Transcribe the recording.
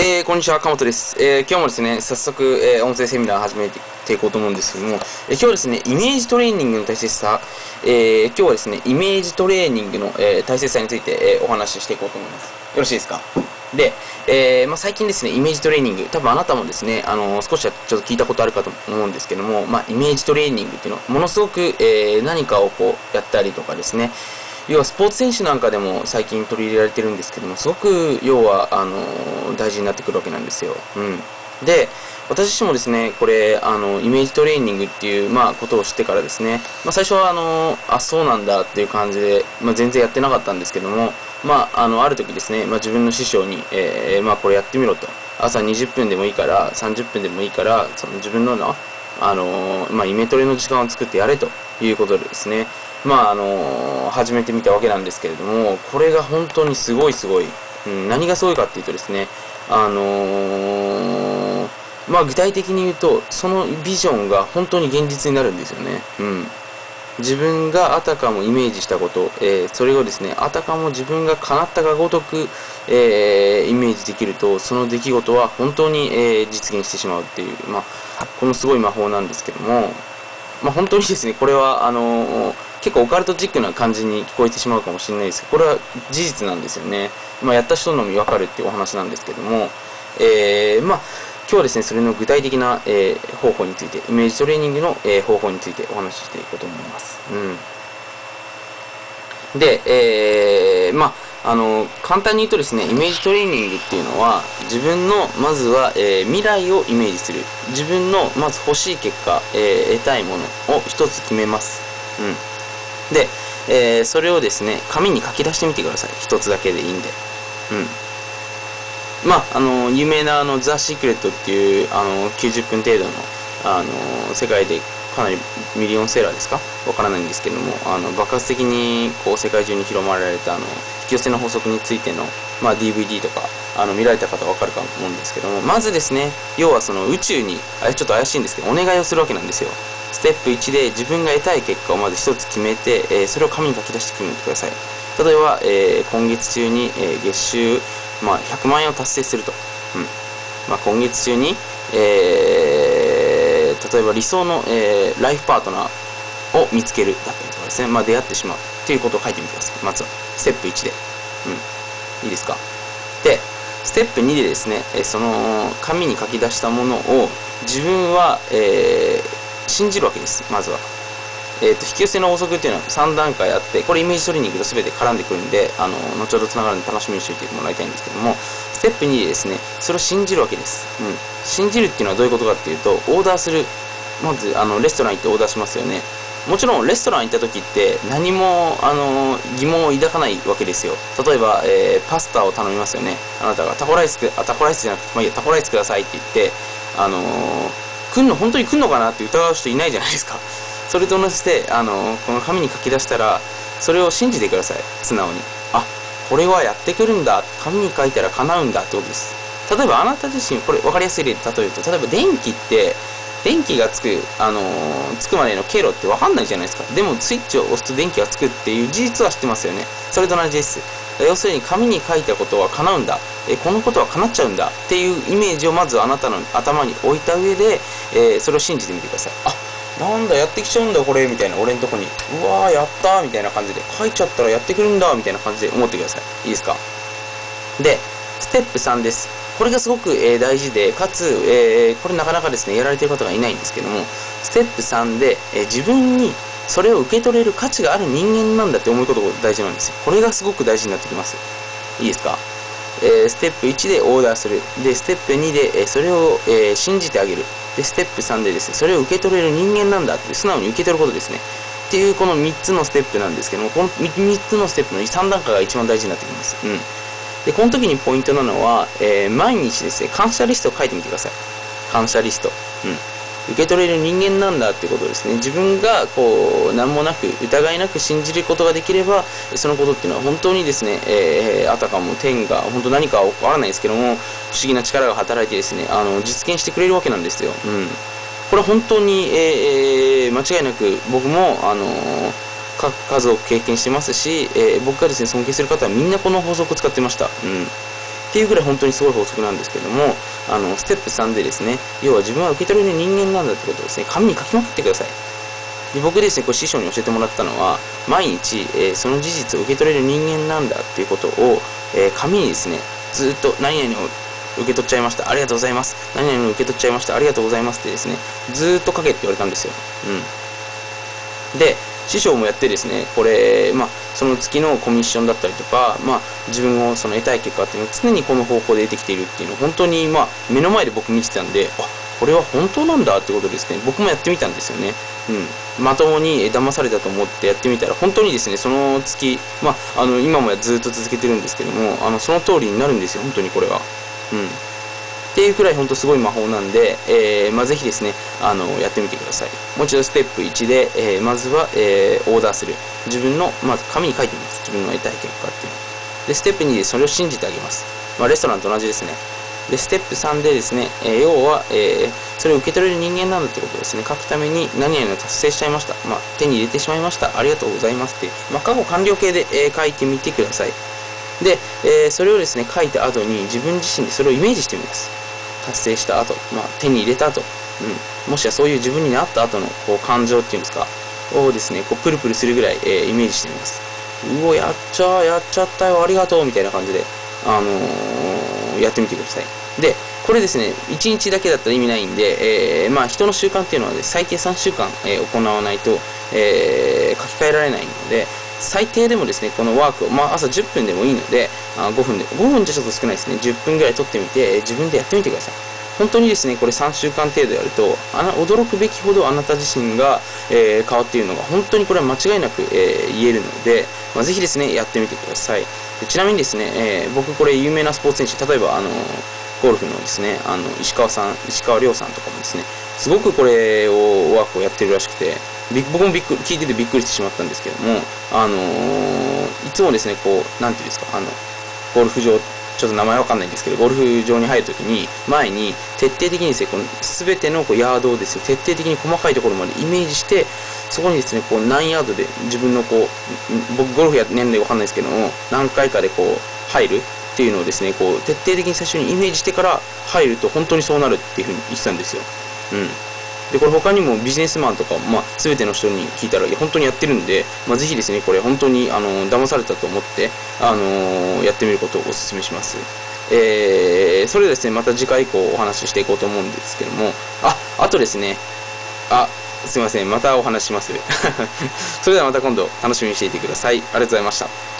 えー、こんにちは、かもとです。えー、今日もですね、早速、えー、音声セミナー始めていこうと思うんですけども、えー、今日はですね、イメージトレーニングの大切さ、えー、今日はですね、イメージトレーニングの、えー、大切さについて、えー、お話ししていこうと思います。よろしいですか？で、えーまあ、最近ですね、イメージトレーニング、多分あなたもですね、あの少しはちょっと聞いたことあるかと思うんですけども、まあ、イメージトレーニングっていうのは、ものすごく、えー何かをこう、やったりとかですね、要はスポーツ選手なんかでも最近取り入れられてるんですけども、すごく要は、あの大事になってくるわけなんですよ。うん。で、私自身もですね、これ、あの、イメージトレーニングっていう、まあ、ことを知ってからですね、まあ、最初は、あの、あ、そうなんだっていう感じで、まあ、全然やってなかったんですけども、まあ、あの、ある時ですね、まあ、自分の師匠に、えーまあ、これやってみろと。朝20分でもいいから、30分でもいいから、その自分のな、あのまあ、イメトレの時間を作ってやれということでですね、まあ、あのー始めてみたわけなんですけれども、これが本当にすごいすごい。うん、何がすごいかっていうとですね、あのまあ、具体的に言うと、そのビジョンが本当に現実になるんですよね。うん。自分があたかもイメージしたこと、えーそれをですね、あたかも自分が叶ったかごとく、えーイメージできると、その出来事は本当に、えー実現してしまうっていう、まあ、このすごい魔法なんですけども、まあ、本当にですね、これは、あの結構オカルトチックな感じに聞こえてしまうかもしれないですけど、これは事実なんですよね。まあ、やった人のみ分かるっていうお話なんですけども、えーまあ、今日はですね、それの具体的な、えー方法について、イメージトレーニングの、えー方法についてお話ししていこうと思います。うん。で、えまあ、あの、簡単に言うとですね、イメージトレーニングっていうのは、自分の、まずは、えー未来をイメージする。自分の、まず欲しい結果、えー得たいものを一つ決めます。うん。で、えーそれをですね、紙に書き出してみてください。一つだけでいいんで。うん。まあ、あの、有名なあの、ザ・シークレットっていう、あの、90分程度の、あの、世界でかなりミリオンセラーですか？わからないんですけども、あの、爆発的に、こう、世界中に広まられた、あの、引き寄せの法則についての、まあ、DVD とか、あの、見られた方はわかるかと思うんですけども、まずですね、要はその宇宙に、あちょっと怪しいんですけど、お願いをするわけなんですよ。ステップ1で自分が得たい結果をまず一つ決めて、えーそれを紙に書き出して決めてください。例えば、えー今月中に、えー月収、まあ、100万円を達成すると。うん。まあ、今月中に、えー例えば理想の、えーライフパートナーを見つけるだったりとかですね、まあ、出会ってしまうということを書いてみてください。まずは、ステップ1で。うん。いいですか？で、ステップ2でですね、えーその紙に書き出したものを自分は、えー信じるわけです、まずは。えー、と引き寄せの法則っていうのは3段階あってこれイメージトレーニングと全て絡んでくるんであの後ほどつながるんで楽しみにしておいてもらいたいんですけどもステップ2でですねそれを信じるわけです、うん、信じるっていうのはどういうことかっていうとオーダーする。まずあのレストラン行ってオーダーしますよね。もちろんレストラン行った時って何もあの疑問を抱かないわけですよ。例えば、えーパスタを頼みますよね。あなたがタコライスあタコライスじゃなくて、まあ、いいやタコライスくださいって言ってあのー来んの本当に来んのかなって疑う人いないじゃないですか。それと同じで、あのこの紙に書き出したらそれを信じてください。素直に。あこれはやってくるんだ。紙に書いたら叶うんだってことです。例えばあなた自身これ分かりやすい例で例えると例えば電気って電気がつく、あのーつくまでの経路って分かんないじゃないですか。でもスイッチを押すと電気がつくっていう事実は知ってますよね。それと同じです。要するに紙に書いたことは叶うんだ。えこのことは叶っちゃうんだ。っていうイメージをまずあなたの頭に置いた上で、えーそれを信じてみてください。あなんだやってきちゃうんだこれ。みたいな俺のとこに。うわーやったーみたいな感じで。書いちゃったらやってくるんだみたいな感じで思ってください。いいですか？でステップ3です。これがすごく、えー大事でかつ、えーこれなかなかですねやられてる方がいないんですけどもステップ3で、えー自分にそれを受け取れる価値がある人間なんだって思うことが大事なんですよこれがすごく大事になってきますいいですか？えーステップ1でオーダーする。で、ステップ2で、えーそれを、えー信じてあげる。で、ステップ3でですね、それを受け取れる人間なんだって素直に受け取ることですね。っていうこの3つのステップなんですけども、この3つのステップの3段階が一番大事になってきます。うん。で、この時にポイントなのは、えー毎日ですね、感謝リストを書いてみてください。感謝リスト。うん。受け取れる人間なんだってことですね。自分がこう、何もなく、疑いなく信じることができれば、そのことっていうのは本当にですね、えーあたかも天が、本当何かわからないですけども、不思議な力が働いてですね、あの、実現してくれるわけなんですよ。うん。これ本当に、えー間違いなく僕も、あのー数多く経験してますし、えー僕がですね、尊敬する方はみんなこの法則を使ってました。うん。っていうぐらい本当にすごい法則なんですけども、あの、ステップ3でですね、要は自分は受け取れる人間なんだってことをですね、紙に書きまくってください。で僕ですね、これ師匠に教えてもらったのは、毎日、えー、その事実を受け取れる人間なんだっていうことを、えー、紙にですね、ずっと何々を受け取っちゃいました。ありがとうございます。何々を受け取っちゃいました。ありがとうございますってですね、ずっと書けって言われたんですよ。うん。で、師匠もやってですね、これ、まあ、その月のコミッションだったりとか、まあ、自分をその得たい結果っていうのを常にこの方法で得てきているっていうのを本当に、まあ、目の前で僕見てたんで、あ、これは本当なんだってことですね。僕もやってみたんですよね。うん。まともに騙されたと思ってやってみたら、本当にですね、その月、まあ、あの、今もずっと続けてるんですけども、あの、その通りになるんですよ、本当にこれは。うん。っていうくらい本当すごい魔法なんで、えー、まあ、ぜひですね、あの、やってみてください。もう一度ステップ1で、えー、まずは、えー、オーダーする。自分の、まず紙に書いてみます。自分の得たい結果っていうの。で、ステップ2でそれを信じてあげます。まあ、レストランと同じですね。で、ステップ3でですね、えー、要は、えー、それを受け取れる人間なんだってことですね、書くために何々を達成しちゃいました。まあ、手に入れてしまいました。ありがとうございますっていう、まあ、過去完了形で、えー、書いてみてください。で、えそれをですね、書いた後に自分自身でそれをイメージしてみます。達成した後、まあ、手に入れた後、うん、もしはそういう自分になった後のこう感情っていうんですか、をですね、こうプルプルするぐらい、えイメージしてみます。うお、やっちゃ、やっちゃったよ、ありがとう、みたいな感じで、あのー、やってみてください。で、これですね、1日だけだったら意味ないんで、えー、まあ人の習慣っていうのは、ね、最低3週間、え、行わないと、え、書き換えられないので、最低でもですね、このワークを、まあ朝10分でもいいので、あ5分で、5分じゃちょっと少ないですね、10分ぐらい取ってみて、自分でやってみてください。本当にですね、これ3週間程度やると、あの驚くべきほどあなた自身が、えー、変わっているのが、本当にこれは間違いなく、えー、言えるので、まあ、ぜひですね、やってみてください。ちなみにですね、えー、僕これ有名なスポーツ選手、例えばあのゴルフのですね、あの石川さん、石川亮さんとかもですね、すごくこれをワークをやってるらしくて、僕もびっく、聞いててびっくりしてしまったんですけども、あのいつもですね、こう、なんていうんですか、あの、ゴルフ場ちょっと名前わかんないんですけど、ゴルフ場に入るときに、前に徹底的にですね、この全てのこうヤードをですね、徹底的に細かいところまでイメージして、そこにですね、こう何ヤードで自分のこう、僕ゴルフや年齢わかんないですけども、何回かでこう入るっていうのをですね、こう徹底的に最初にイメージしてから入ると本当にそうなるっていうふうに言ってたんですよ。うん。で、これ他にもビジネスマンとか、まあ、全ての人に聞いたら、本当にやってるんで、まあ、ぜひですね、これ本当に、あの、騙されたと思って、あのやってみることをお勧めします。えー、それではですね、また次回以降お話ししていこうと思うんですけども、あ、あとですね、あ、すいません、またお話します。それではまた今度楽しみにしていてください。ありがとうございました。